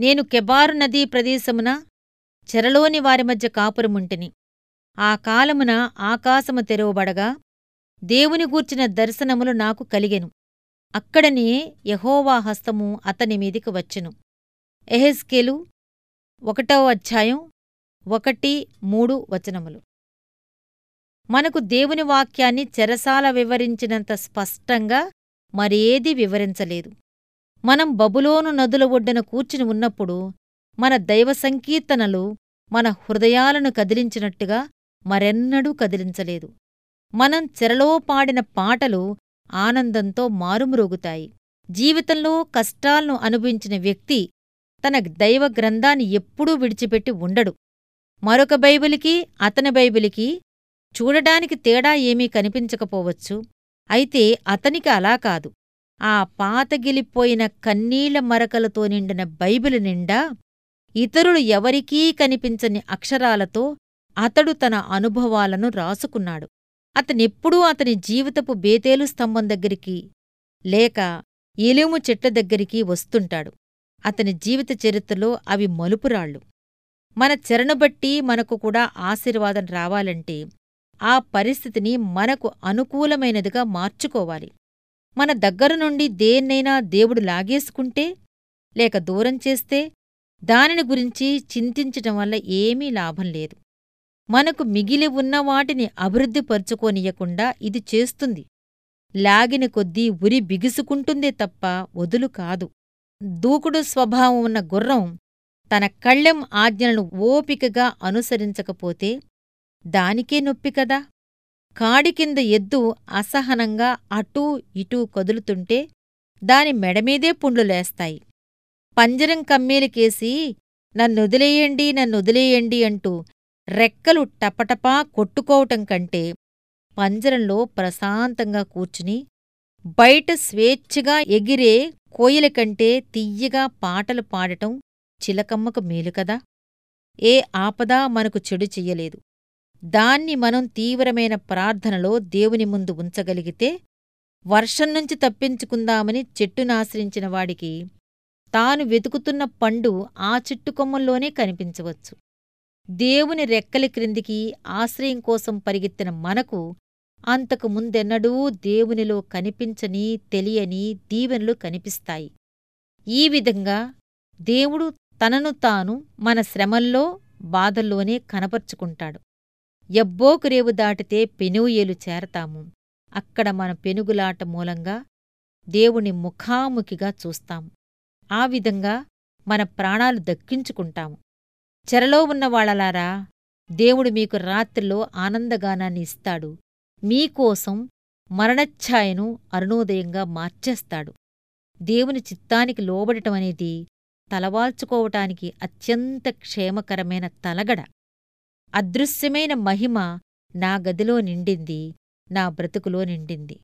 నేను కెబారు నదీ ప్రదేశమున చెరలోని వారి మధ్య కాపురముంటిని. ఆ కాలమున ఆకాశము తెరవబడగా దేవుని గూర్చిన దర్శనములు నాకు కలిగెను. అక్కడనే యహోవా హస్తము అతని మీదికి వచ్చెను. ఎహెస్కేలు ఒకటో అధ్యాయం ఒకటి మూడు వచనములు. మనకు దేవుని వాక్యాన్ని చెరసాల వివరించినంత స్పష్టంగా మరేదీ వివరించలేదు. మనం బబులోను నదుల ఒడ్డున కూర్చుని ఉన్నప్పుడు మన దైవ సంకీర్తనలు మన హృదయాలను కదిలించినట్టుగా మరెన్నడూ కదిలించలేదు. మనం చెరలో పాడిన పాటలు ఆనందంతో మారుమ్రోగుతాయి. జీవితంలో కష్టాలను అనుభవించిన వ్యక్తి తన దైవ గ్రంథాన్ని ఎప్పుడూ విడిచిపెట్టి ఉండడు. మరొక బైబిలికి అతని బైబిలికి చూడడానికి తేడా ఏమీ కనిపించకపోవచ్చు. అయితే అతనికి అలా కాదు. ఆ పాతగిలిపోయిన కన్నీళ్ళ మరకలతో నిండిన బైబిలు నిండా ఇతరులు ఎవరికీ కనిపించని అక్షరాలతో అతడు తన అనుభవాలను రాసుకున్నాడు. అతనెప్పుడూ అతని జీవితపు బేతేలు స్తంభం దగ్గరికి లేక ఎలుము చెట్ల దగ్గరికి వస్తుంటాడు. అతని జీవిత చరిత్రలో అవి మలుపురాళ్ళు. మన చెరణబట్టి మనకు కూడా ఆశీర్వాదం రావాలంటే ఆ పరిస్థితిని మనకు అనుకూలమైనదిగా మార్చుకోవాలి. మన దగ్గర నుండి దేన్నైనా దేవుడు లాగేసుకుంటే లేక దూరం చేస్తే దానిని గురించి చింతించటం వల్ల ఏమీ లాభం లేదు. మనకు మిగిలి ఉన్న వాటిని అభివృద్ధిపరుచుకోనియకుండా ఇది చేస్తుంది. లాగిన కొద్దీ ఉరి బిగుసుకుంటుందే తప్ప వదులు కాదు. దూకుడు స్వభావం ఉన్న గుర్రం తన కళ్ళెం ఆజ్ఞలను ఓపికగా అనుసరించకపోతే దానికే నొప్పి కదా? కాడి కింద ఎద్దు అసహనంగా అటూ ఇటూ కదులుతుంటే దాని మెడమీదే పుండ్లు లేస్తాయి. పంజరం కమ్మేలికేసి నన్నొదిలేయండి నన్నొదిలేయండి అంటూ రెక్కలు టపటపా కొట్టుకోవటం కంటే పంజరంలో ప్రశాంతంగా కూర్చుని బయట స్వేచ్ఛగా ఎగిరే కోయిల కంటే తియ్యగా పాటలు పాడటం చిలకమ్మకు మేలుకదా ఏ ఆపదా మనకు చెడు చెయ్యలేదు. దాన్ని మనం తీవ్రమైన ప్రార్థనలో దేవుని ముందు ఉంచగలిగితే వర్షం నుంచి తప్పించుకుందామని చెట్టునాశ్రించిన వాడికి తాను వెతుకుతున్న పండు ఆ చెట్టుకొమ్మల్లోనే కనిపించవచ్చు. దేవుని రెక్కలి క్రిందికి ఆశ్రయం కోసం పరిగెత్తిన మనకు అంతకు ముందెన్నడూ దేవునిలో కనిపించని తెలియని దీవెనలు కనిపిస్తాయి. ఈ విధంగా దేవుడు తనను తాను మన శ్రమల్లో బాధల్లోనే కనపరుచుకుంటాడు. ఎబ్బోకు రేవు దాటితే పెనుయేలు చేరతాము. అక్కడ మన పెనుగులాట మూలంగా దేవుని ముఖాముఖిగా చూస్తాము. ఆ విధంగా మన ప్రాణాలు దక్కించుకుంటాము. చెరలో ఉన్నవాళ్ళలారా దేవుడు మీకు రాత్రిలో ఆనందగానాన్ని ఇస్తాడు. మీకోసం మరణఛాయను అరుణోదయంగా మార్చేస్తాడు. దేవుని చిత్తానికి లోబడటమనేది తలవాల్చుకోవటానికి అత్యంత క్షేమకరమైన తలగడ. అదృశ్యమైన మహిమ నా గదిలో నిండింది నా బ్రతుకులో నిండింది.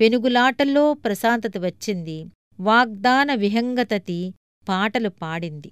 పెనుగులాటల్లో ప్రశాంతత వచ్చింది వాగ్దాన విహంగతతి పాటలు పాడింది.